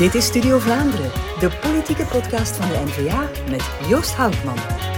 Dit is Studio Vlaanderen, de politieke podcast van de N-VA met Joost Houtman.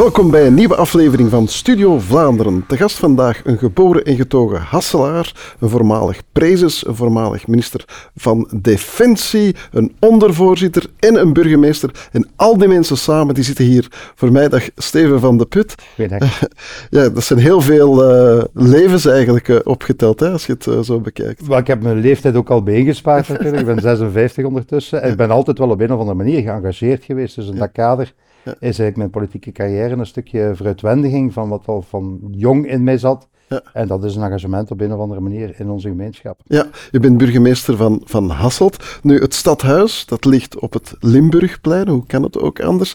Welkom bij een nieuwe aflevering van Studio Vlaanderen. Te gast vandaag een geboren en getogen Hasselaar, een voormalig prezes, een voormalig minister van Defensie, een ondervoorzitter en een burgemeester. En al die mensen samen die zitten hier voor mij. Dag Steven van de Put. Goedendag. ja, dat zijn heel veel uh, levens eigenlijk uh, opgeteld, hè, als je het uh, zo bekijkt. Wel, ik heb mijn leeftijd ook al bijgespaard natuurlijk. Ik ben 56 ondertussen. En ik ben altijd wel op een of andere manier geëngageerd geweest. Dus in dat kader ja. is eigenlijk mijn politieke carrière een stukje veruitwendiging van wat al van jong in mij zat. Ja. En dat is een engagement op een of andere manier in onze gemeenschap. Ja, je bent burgemeester van, van Hasselt. Nu, het stadhuis, dat ligt op het Limburgplein, hoe kan het ook anders?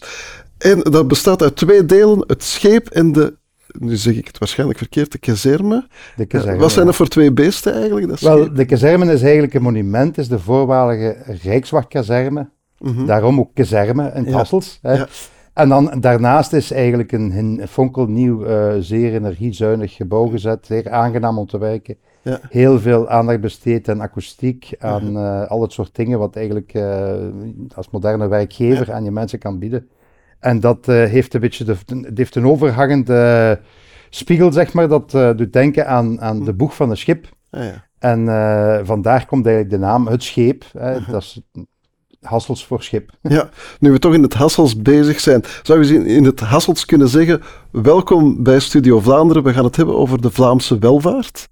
En dat bestaat uit twee delen, het scheep en de nu zeg ik het waarschijnlijk verkeerd, de kazerne. De kazerne Wat zijn er voor twee beesten eigenlijk? Dat Wel, de kazerne is eigenlijk een monument, is de voormalige Rijkswachtkazerne. Mm -hmm. Daarom ook kazerne in Hassels. Ja. En dan daarnaast is eigenlijk een, een fonkelnieuw, uh, zeer energiezuinig gebouw gezet. Zeer aangenaam om te werken. Ja. Heel veel aandacht besteed aan akoestiek, aan uh, al het soort dingen wat eigenlijk uh, als moderne werkgever ja. aan je mensen kan bieden. En dat heeft een beetje de, heeft een overhangende spiegel, zeg maar, dat doet denken aan, aan de boeg van een schip. Ja, en vandaar komt eigenlijk de naam Het Scheep. Hè. Dat is Hassels voor schip. Ja, nu we toch in het Hassels bezig zijn, zou je in het Hassels kunnen zeggen: welkom bij Studio Vlaanderen. We gaan het hebben over de Vlaamse welvaart.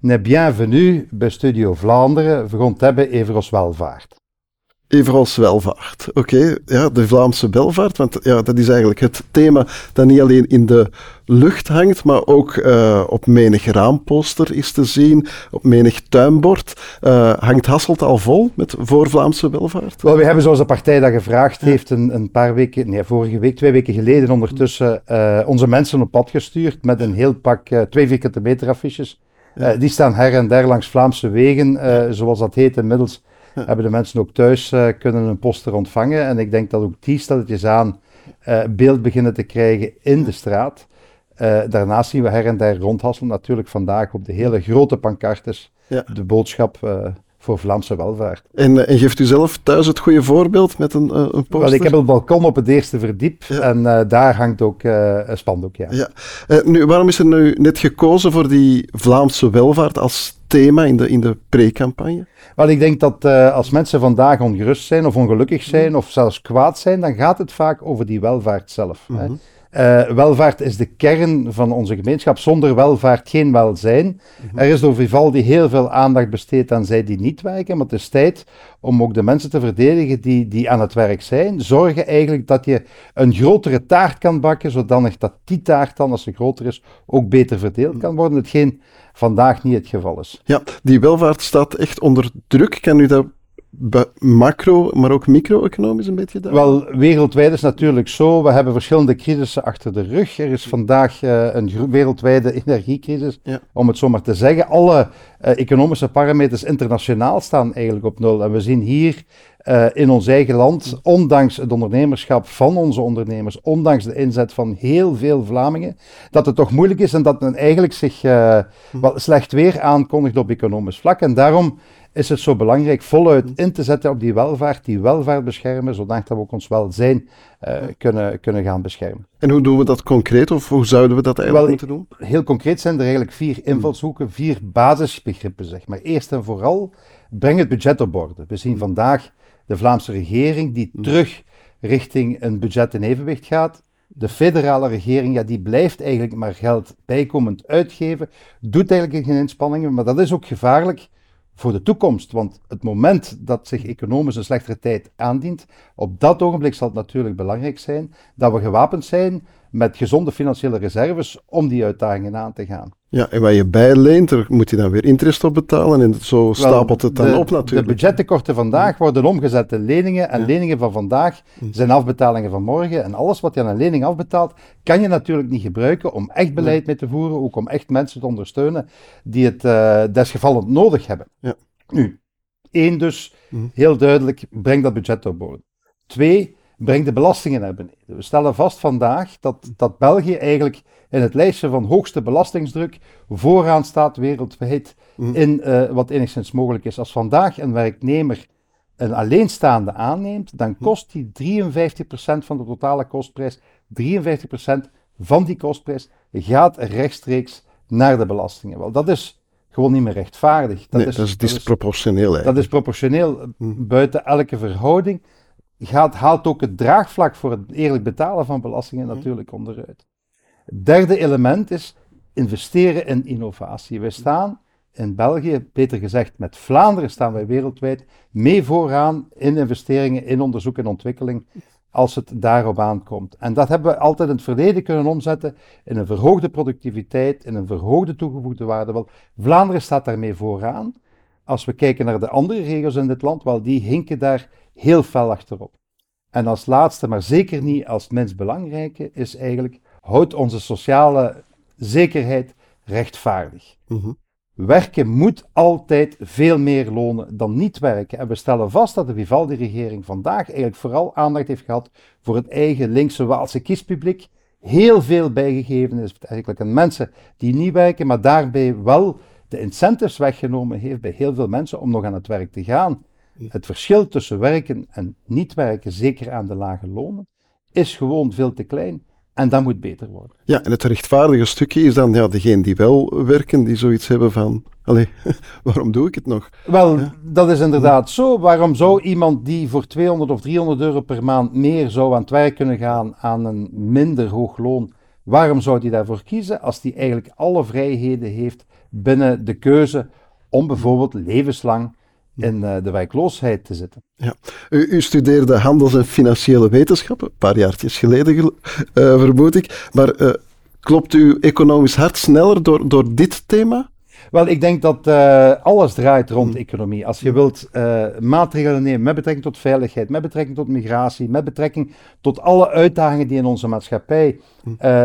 Ne bienvenue bij Studio Vlaanderen. We gaan het hebben over ons welvaart. Evenals welvaart. Oké, ja, de Vlaamse welvaart, want ja, dat is eigenlijk het thema dat niet alleen in de lucht hangt, maar ook uh, op menig raamposter is te zien, op menig tuinbord. Uh, hangt Hasselt al vol met voor Vlaamse welvaart? Wel, we hebben zoals de partij dat gevraagd heeft, een, een, paar weken, nee, vorige week, twee weken geleden ondertussen uh, onze mensen op pad gestuurd met een heel pak twee vierkante meter affiches. Ja. die staan her en der langs Vlaamse wegen, zoals dat heet inmiddels hebben de mensen ook thuis uh, kunnen een poster ontvangen. En ik denk dat ook die stilletjes aan uh, beeld beginnen te krijgen in de straat. Uh, daarnaast zien we her en der rondhasselen natuurlijk vandaag op de hele grote pancartes ja. de boodschap voor Vlaamse welvaart. En, en, geeft u zelf thuis het goede voorbeeld met een, een poster? Wel, ik heb een balkon op het eerste verdiep ja. en daar hangt ook een spandoek, ja. ja. nu, waarom is er nu net gekozen voor die Vlaamse welvaart als thema in de, in de pre-campagne? Wel, ik denk dat uh, als mensen vandaag ongerust zijn of ongelukkig zijn of zelfs kwaad zijn, dan gaat het vaak over die welvaart zelf. Mm -hmm. Uh, welvaart is de kern van onze gemeenschap. Zonder welvaart geen welzijn. Mm -hmm. Er is door Vivaldi heel veel aandacht besteed aan zij die niet werken, maar het is tijd om ook de mensen te verdedigen die, die aan het werk zijn. Zorgen eigenlijk dat je een grotere taart kan bakken, zodanig dat die taart dan, als ze groter is, ook beter verdeeld kan worden. Hetgeen vandaag niet het geval is. Ja, die welvaart staat echt onder druk. Kan u dat macro, maar ook micro-economisch een beetje daar? Wel, wereldwijd is natuurlijk zo. We hebben verschillende crisissen achter de rug. Er is vandaag uh, een wereldwijde energiecrisis, ja. om het zo maar te zeggen. Alle uh, economische parameters internationaal staan eigenlijk op nul. En we zien hier uh, in ons eigen land, ondanks het ondernemerschap van onze ondernemers, ondanks de inzet van heel veel Vlamingen, dat het toch moeilijk is en dat men eigenlijk zich uh, wel slecht weer aankondigt op economisch vlak. En daarom is het zo belangrijk voluit in te zetten op die welvaart, die welvaart beschermen, zodat we ook ons welzijn uh, kunnen, kunnen gaan beschermen. En hoe doen we dat concreet, of hoe zouden we dat eigenlijk Wel, moeten doen? Heel concreet zijn er eigenlijk vier invalshoeken, vier basisbegrippen, zeg maar. Eerst en vooral, breng het budget op orde. We zien vandaag de Vlaamse regering die terug richting een budget in evenwicht gaat. De federale regering, ja, die blijft eigenlijk maar geld bijkomend uitgeven, doet eigenlijk geen inspanningen, maar dat is ook gevaarlijk voor de toekomst. Want het moment dat zich economisch een slechtere tijd aandient, op dat ogenblik zal het natuurlijk belangrijk zijn dat we gewapend zijn met gezonde financiële reserves om die uitdagingen aan te gaan. Ja, en waar je bij leent, daar moet je dan weer interest op betalen en zo stapelt het dan op natuurlijk. De budgettekorten vandaag worden omgezet in leningen en leningen van vandaag hm. zijn afbetalingen van morgen. En alles wat je aan een lening afbetaalt, kan je natuurlijk niet gebruiken om echt beleid mee te voeren, ook om echt mensen te ondersteunen die het uh, desgevallend nodig hebben. Nu, één dus, hm. heel duidelijk, breng dat budget op boord. Twee, breng de belastingen naar beneden. We stellen vast vandaag dat, dat België eigenlijk in het lijstje van hoogste belastingsdruk vooraan staat wereldwijd mm. in uh, wat enigszins mogelijk is. Als vandaag een werknemer een alleenstaande aanneemt, dan mm. kost die 53% van de totale kostprijs, 53% van die kostprijs gaat rechtstreeks naar de belastingen. Wel, dat is gewoon niet meer rechtvaardig. Dat, nee, is, dat is disproportioneel. Dat is, dat is proportioneel mm. buiten elke verhouding. Gaat, haalt ook het draagvlak voor het eerlijk betalen van belastingen natuurlijk onderuit. Het derde element is investeren in innovatie. Wij staan in België, beter gezegd met Vlaanderen, staan wij wereldwijd mee vooraan in investeringen in onderzoek en ontwikkeling als het daarop aankomt. En dat hebben we altijd in het verleden kunnen omzetten in een verhoogde productiviteit, in een verhoogde toegevoegde waarde. Wel, Vlaanderen staat daarmee vooraan. Als we kijken naar de andere regio's in dit land, wel, die hinken daar heel fel achterop. En als laatste, maar zeker niet als minst belangrijke, is eigenlijk houdt onze sociale zekerheid rechtvaardig. Mhm. Werken moet altijd veel meer lonen dan niet werken. En we stellen vast dat de Vivaldi-regering vandaag eigenlijk vooral aandacht heeft gehad voor het eigen linkse Waalse kiespubliek. Heel veel bijgegeven is eigenlijk aan mensen die niet werken, maar daarbij wel de incentives weggenomen heeft bij heel veel mensen om nog aan het werk te gaan. Het verschil tussen werken en niet werken, zeker aan de lage lonen, is gewoon veel te klein. En dat moet beter worden. Ja, en het rechtvaardige stukje is dan ja, degene die wel werken, die zoiets hebben van, allee, waarom doe ik het nog? Wel, dat is inderdaad zo. Waarom zou iemand die voor 200 of 300 euro per maand meer zou aan het werk kunnen gaan aan een minder hoog loon, waarom zou die daarvoor kiezen als die eigenlijk alle vrijheden heeft binnen de keuze om bijvoorbeeld levenslang in eh, de werkloosheid te zitten. Ja. U, u, studeerde handels- en financiële wetenschappen, een paar jaartjes geleden uh, vermoed ik. Maar uh, klopt uw economisch hart sneller door, door dit thema? Wel, ik denk dat alles draait rond hmm. economie. Als je wilt maatregelen nemen met betrekking tot veiligheid, met betrekking tot migratie, met betrekking tot alle uitdagingen die in onze maatschappij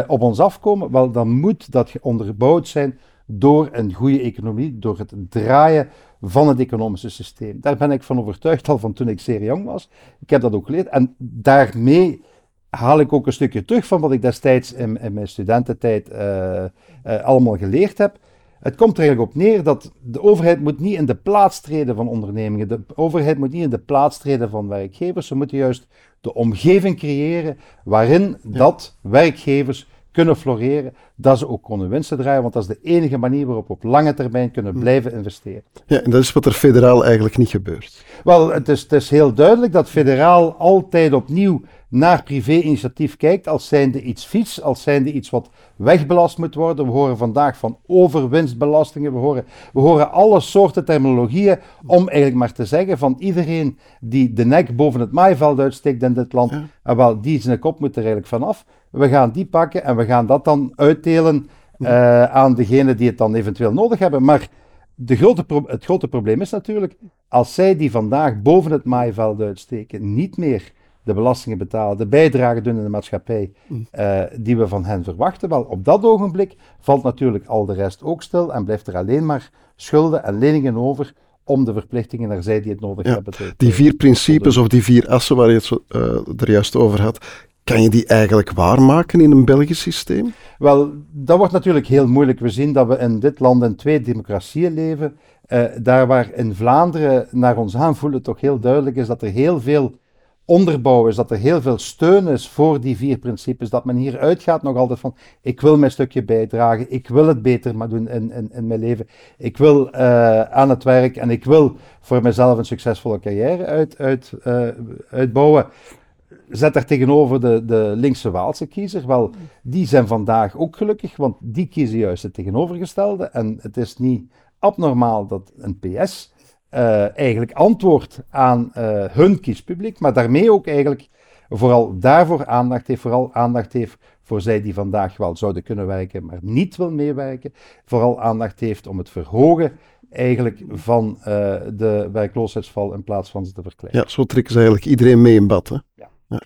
op ons afkomen, wel, dan moet dat onderbouwd zijn door een goede economie, door het draaien van het economische systeem. Daar ben ik van overtuigd al van toen ik zeer jong was. Ik heb dat ook geleerd en daarmee haal ik ook een stukje terug van wat ik destijds in, in mijn studententijd uh, uh, allemaal geleerd heb. Het komt er eigenlijk op neer dat de overheid moet niet in de plaats treden van ondernemingen. De overheid moet niet in de plaats treden van werkgevers. Ze moeten juist de omgeving creëren waarin dat werkgevers kunnen floreren, dat ze ook kunnen winsten draaien, want dat is de enige manier waarop we op lange termijn kunnen hm. blijven investeren. Ja, en dat is wat er federaal eigenlijk niet gebeurt. Wel, het is, het is heel duidelijk dat federaal altijd opnieuw naar privé-initiatief kijkt als zijnde iets vies, als zijnde iets wat wegbelast moet worden. We horen vandaag van overwinstbelastingen, we horen, we horen alle soorten terminologieën om eigenlijk maar te zeggen van iedereen die de nek boven het maaiveld uitsteekt in dit land, en wel, die zijn kop moet er eigenlijk vanaf. We gaan die pakken en we gaan dat dan uitdelen uh, aan degenen die het dan eventueel nodig hebben. Maar de grote het grote probleem is natuurlijk, als zij die vandaag boven het maaiveld uitsteken, niet meer de belastingen betalen, de bijdrage doen in de maatschappij uh, die we van hen verwachten, wel op dat ogenblik valt natuurlijk al de rest ook stil en blijft er alleen maar schulden en leningen over om de verplichtingen naar zij die het nodig hebben te Die vier principes of die vier assen waar je het zo, uh, er juist over had, kan je die eigenlijk waarmaken in een Belgisch systeem? Wel, dat wordt natuurlijk heel moeilijk. We zien dat we in dit land in twee democratieën leven. Uh, daar waar in Vlaanderen naar ons aanvoelen toch heel duidelijk is dat er heel veel onderbouw is, dat er heel veel steun is voor die vier principes, dat men hier uitgaat nog altijd van ik wil mijn stukje bijdragen, ik wil het beter maar doen in, in, mijn leven, ik wil uh, aan het werk en ik wil voor mezelf een succesvolle carrière uit, uit, uh, uitbouwen. Zet daar tegenover de, de linkse Waalse kiezer. Wel, die zijn vandaag ook gelukkig, want die kiezen juist het tegenovergestelde. En het is niet abnormaal dat een PS uh, eigenlijk antwoord aan uh, hun kiespubliek, maar daarmee ook eigenlijk vooral daarvoor aandacht heeft, vooral aandacht heeft voor zij die vandaag wel zouden kunnen werken, maar niet wil meewerken, vooral aandacht heeft om het verhogen eigenlijk van uh, de werkloosheidsval in plaats van ze te verkleinen. Ja, zo trekken ze eigenlijk iedereen mee in bad. Hè? Ja. Ja.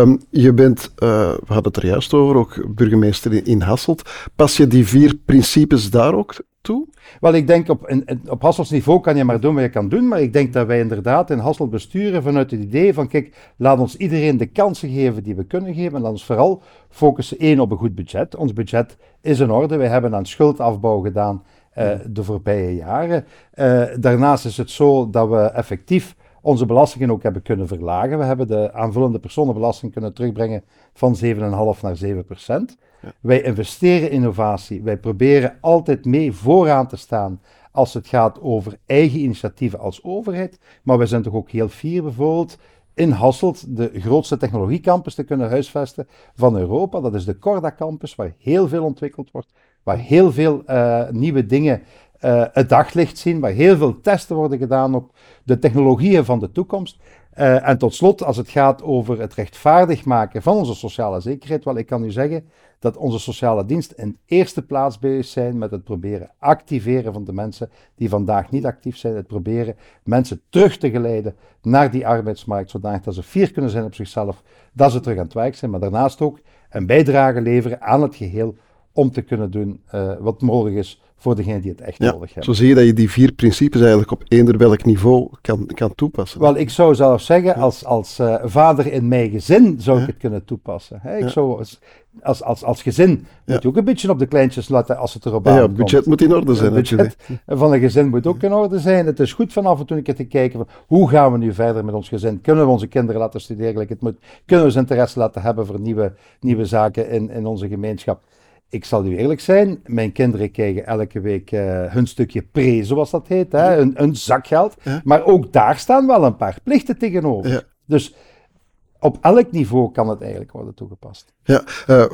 Um, je bent, uh, we hadden het er juist over, ook burgemeester in Hasselt. Pas je die vier principes daar ook toe? Wel, ik denk op, in, op Hassels niveau kan je maar doen wat je kan doen, maar ik denk dat wij inderdaad in Hassel besturen vanuit het idee van, kijk, laat ons iedereen de kansen geven die we kunnen geven en laat ons vooral focussen, één, op een goed budget. Ons budget is in orde, wij hebben aan schuldafbouw gedaan uh, de voorbije jaren. Uh, daarnaast is het zo dat we effectief onze belastingen ook hebben kunnen verlagen. We hebben de aanvullende personenbelasting kunnen terugbrengen van 7,5 naar 7 procent. Wij investeren in innovatie. Wij proberen altijd mee vooraan te staan als het gaat over eigen initiatieven als overheid. Maar we zijn toch ook heel fier bijvoorbeeld in Hasselt de grootste technologiecampus te kunnen huisvesten van Europa. Dat is de Corda Campus, waar heel veel ontwikkeld wordt, waar heel veel uh, nieuwe dingen uh, het daglicht zien, waar heel veel testen worden gedaan op de technologieën van de toekomst. Uh, en tot slot, als het gaat over het rechtvaardig maken van onze sociale zekerheid, wel, ik kan u zeggen dat onze sociale dienst in eerste plaats bezig zijn met het proberen activeren van de mensen die vandaag niet actief zijn, het proberen mensen terug te geleiden naar die arbeidsmarkt, zodat ze fier kunnen zijn op zichzelf, dat ze terug aan het werk zijn, maar daarnaast ook een bijdrage leveren aan het geheel om te kunnen doen uh, wat mogelijk is voor degene die het echt nodig hebben. Zo zie je dat je die vier principes eigenlijk op eender welk niveau kan, kan toepassen. Wel, ik zou zelf zeggen, als, als uh, vader in mijn gezin zou ik het kunnen toepassen. Hè? Ik zou als, als, als, als gezin moet je ook een beetje op de kleintjes laten als het erop aankomt. Ja, het budget moet in orde zijn. Het budget van een gezin moet ook in orde zijn. Het is goed van af en toe een keer te kijken van hoe gaan we nu verder met ons gezin? Kunnen we onze kinderen laten studeren? Het moet? Kunnen we ze interesse laten hebben voor nieuwe, nieuwe zaken in, in onze gemeenschap? Ik zal u eerlijk zijn, mijn kinderen krijgen elke week uh, hun stukje pre, zoals dat heet, hè, een, een zakgeld. Maar ook daar staan wel een paar plichten tegenover. Dus op elk niveau kan het eigenlijk worden toegepast. Ja, uh,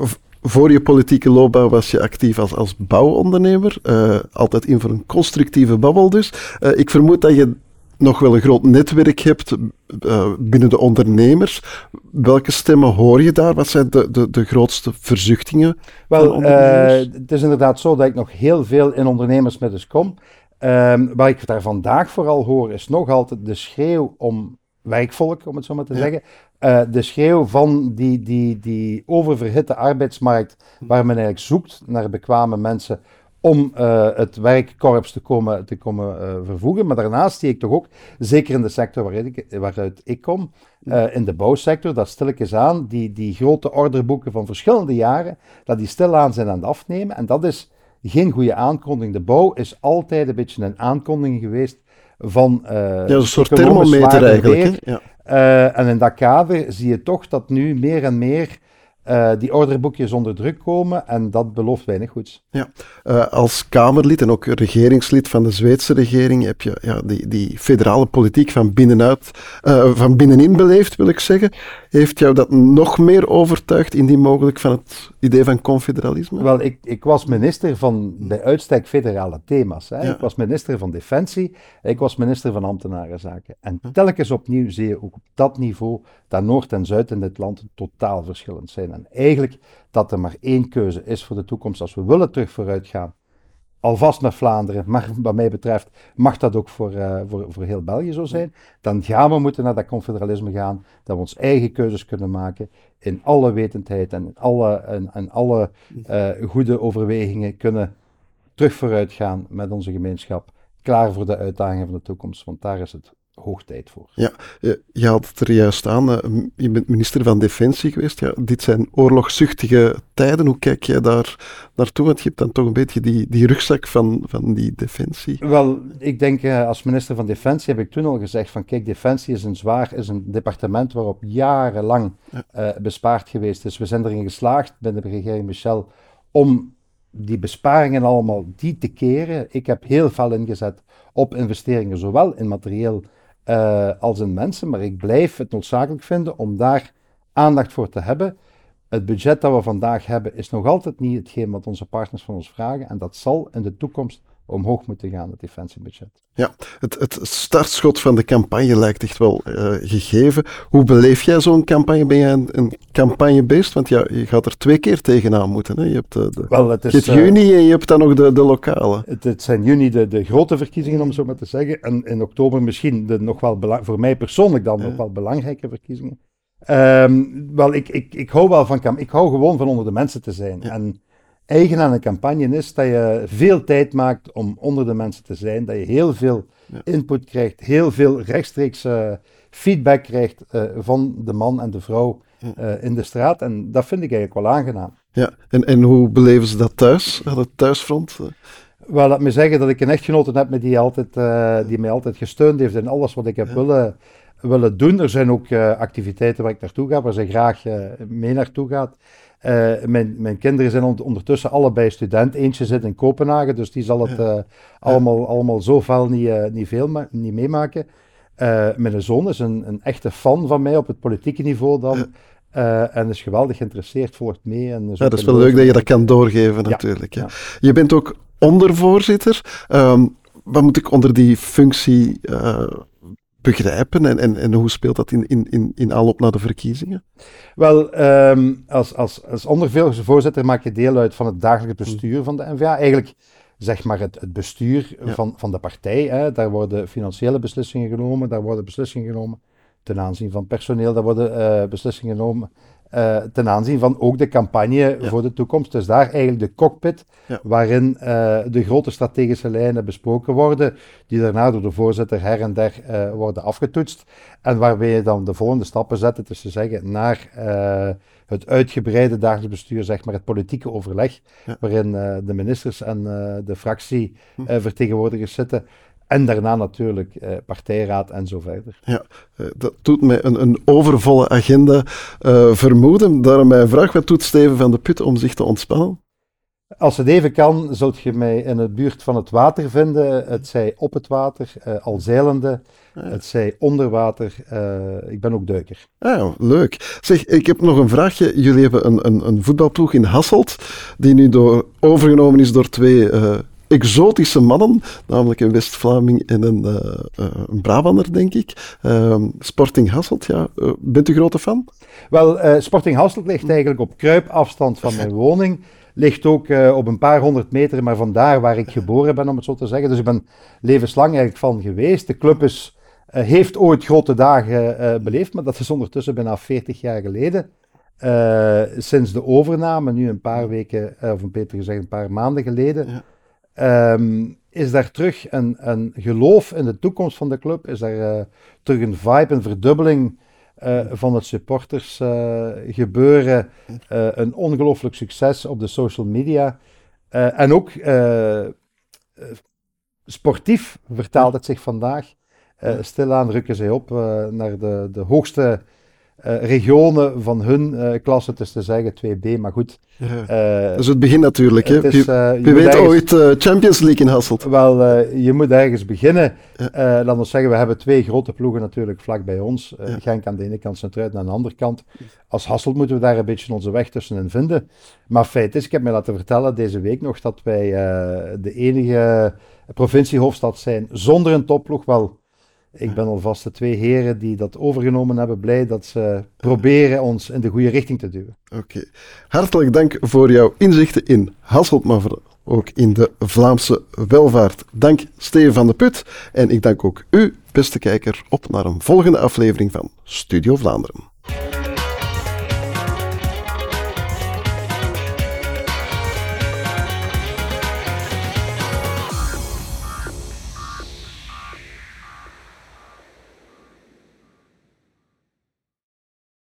voor je politieke loopbaan was je actief als, als bouwondernemer. Uh, altijd in voor een constructieve babbel dus. ik vermoed dat je nog wel een groot netwerk hebt uh, binnen de ondernemers. Welke stemmen hoor je daar? Wat zijn de, de, de grootste verzuchtingen? Wel, uh, het is inderdaad zo dat ik nog heel veel in ondernemers met kom. Um, wat ik daar vandaag vooral hoor, is nog altijd de schreeuw om wijkvolk, om het zo maar te zeggen. Uh, de schreeuw van die, die, die oververhitte arbeidsmarkt, waar men eigenlijk zoekt naar bekwame mensen om uh, het werkkorps te komen, te komen uh, vervoegen. Maar daarnaast zie ik toch ook, zeker in de sector waaruit ik, waaruit ik kom, uh, in de bouwsector, dat stilletjes aan, die, die grote orderboeken van verschillende jaren, dat die stilaan zijn aan het afnemen. En dat is geen goede aankondiging. De bouw is altijd een beetje een aankondiging geweest van... ja, een soort thermometer eigenlijk. Ja. en in dat kader zie je toch dat nu meer en meer uh, die orderboekjes onder druk komen en dat belooft weinig goeds. Ja, uh, als Kamerlid en ook regeringslid van de Zweedse regering heb je ja, die, die federale politiek van binnenuit, uh, van binnenin beleefd, wil ik zeggen. Heeft jou dat nog meer overtuigd indien mogelijk van het idee van confederalisme? Wel, ik, ik was minister van bij uitstek federale thema's. Hè. Ik was minister van Defensie, ik was minister van Ambtenarenzaken. En telkens opnieuw zie je ook op dat niveau dat Noord en Zuid in dit land totaal verschillend zijn. En eigenlijk dat er maar één keuze is voor de toekomst als we willen terug vooruit gaan. Alvast met Vlaanderen, maar wat mij betreft mag dat ook voor, uh, voor, voor heel België zo zijn. Dan gaan we moeten naar dat confederalisme gaan, dat we ons eigen keuzes kunnen maken in alle wetendheid en in alle, en, en alle uh, goede overwegingen kunnen terug vooruit gaan met onze gemeenschap. Klaar voor de uitdagingen van de toekomst, want daar is het hoog tijd voor. Ja, je, had het er juist aan. Eh, je bent minister van Defensie geweest. Ja, dit zijn oorlogszuchtige tijden. Hoe kijk jij daar naartoe? Want je hebt dan toch een beetje die, die rugzak van, van die Defensie. Wel, ik denk uh, als minister van Defensie heb ik toen al gezegd van kijk, Defensie is een zwaar, is een departement waarop jarenlang uh, bespaard geweest is. We zijn erin geslaagd binnen de regering Michel om die besparingen allemaal die te keren. Ik heb heel veel ingezet op investeringen, zowel in materieel uh, als in mensen, maar ik blijf het noodzakelijk vinden om daar aandacht voor te hebben. Het budget dat we vandaag hebben is nog altijd niet hetgeen wat onze partners van ons vragen en dat zal in de toekomst omhoog moeten gaan, het defensiebudget. Ja, het, het startschot van de campagne lijkt echt wel uh, gegeven. Hoe beleef jij zo'n campagne? Ben jij een, een campagnebeest? Want ja, je gaat er twee keer tegenaan moeten. Hè? Je hebt, de, de wel, het is, je hebt juni en je hebt dan nog de, de lokale. Het, het zijn juni de, de grote verkiezingen, om zo maar te zeggen. En in oktober misschien de nog wel voor mij persoonlijk dan nog wel belangrijke verkiezingen. Um, wel, ik, ik, ik hou wel van ik hou gewoon van onder de mensen te zijn. En eigen aan een campagne is dat je veel tijd maakt om onder de mensen te zijn, dat je heel veel input krijgt, heel veel rechtstreeks uh, feedback krijgt uh, van de man en de vrouw uh, in de straat. En dat vind ik eigenlijk wel aangenaam. Ja, en, en hoe beleven ze dat thuis, aan het thuisfront? Wel, laat me zeggen dat ik een echtgenote heb met die, altijd, die mij altijd gesteund heeft in alles wat ik heb willen, willen doen. Er zijn ook activiteiten waar ik naartoe ga, waar ze graag mee naartoe gaat. Uh, mijn, mijn kinderen zijn ondertussen allebei student. Eentje zit in Kopenhagen, dus die zal het allemaal, allemaal zo fel niet, niet, veel niet meemaken. mijn zoon is een, een, echte fan van mij op het politieke niveau dan. en is geweldig geïnteresseerd, volgt mee. En ja, dat is wel leuk dat je dat kan doorgeven natuurlijk. Ja. Je bent ook ondervoorzitter. Um, wat moet ik onder die functie begrijpen en, en, en hoe speelt dat in, in, in, in aanloop naar de verkiezingen? Wel, um, als, als, als ondervoorzitter maak je deel uit van het dagelijks hmm. bestuur van de NVA. Eigenlijk zeg maar het, het bestuur van, van de partij. Hè. Daar worden financiële beslissingen genomen, daar worden beslissingen genomen ten aanzien van personeel, daar worden uh, beslissingen genomen uh, ten aanzien van ook de campagne voor de toekomst. Dus daar eigenlijk de cockpit, waarin uh, de grote strategische lijnen besproken worden, die daarna door de voorzitter her en der uh, worden afgetoetst. En waarbij je dan de volgende stappen zet, dus te zeggen, naar het uitgebreide dagelijks bestuur, zeg maar het politieke overleg, waarin de ministers en de fractievertegenwoordigers hm. zitten. En daarna natuurlijk eh, partijraad en zo verder. Ja, eh, dat doet mij een, een overvolle agenda uh, vermoeden. Daarom mijn vraag, wat doet Steven van de Put om zich te ontspannen? Als het even kan, zult je mij in de buurt van het water vinden. Het zij op het water, uh, al zeilende. Het zij onder water. Uh, ik ben ook duiker. Ah, leuk. Zeg, ik heb nog een vraagje. Jullie hebben een, een, een voetbalploeg in Hasselt, die nu door, overgenomen is door twee exotische mannen, namelijk een West-Vlaming en een, uh, een Brabander, denk ik. Uh, Sporting Hasselt, ja. Uh, bent u grote fan? Wel, Sporting Hasselt ligt eigenlijk op kruipafstand van mijn woning. Ligt ook op een paar honderd meter, maar vandaar waar ik geboren ben, om het zo te zeggen. Dus ik ben levenslang eigenlijk van geweest. De club is, heeft ooit grote dagen beleefd, maar dat is ondertussen bijna 40 jaar geleden. sinds de overname, nu een paar weken, of beter gezegd een paar maanden geleden... Ja Um, is daar terug een, een geloof in de toekomst van de club? Is daar uh, terug een vibe, een verdubbeling uh, van het supporters uh, gebeuren? een ongelooflijk succes op de social media. en ook sportief vertaalt het zich vandaag. stilaan rukken zij op naar de, de hoogste uh, regionen van hun uh, klasse, het is te zeggen 2B, maar goed. Uh, dat is het begin natuurlijk. Hè? Is, je, je weet ergens, ooit Champions League in Hasselt. Wel, je moet ergens beginnen. Ja. laten we zeggen, we hebben twee grote ploegen natuurlijk vlak bij ons. Ja. Genk aan de ene kant, Centruid aan de andere kant. Als Hasselt moeten we daar een beetje onze weg tussenin vinden. Maar feit is, ik heb mij laten vertellen deze week nog dat wij de enige provinciehoofdstad zijn zonder een topploeg. Wel, ik ben alvast de twee heren die dat overgenomen hebben, blij dat ze proberen ons in de goede richting te duwen. Oké. Hartelijk dank voor jouw inzichten in Hasselt, maar ook in de Vlaamse welvaart. Dank Steven van de Put. En ik dank ook u, beste kijker, op naar een volgende aflevering van Studio Vlaanderen.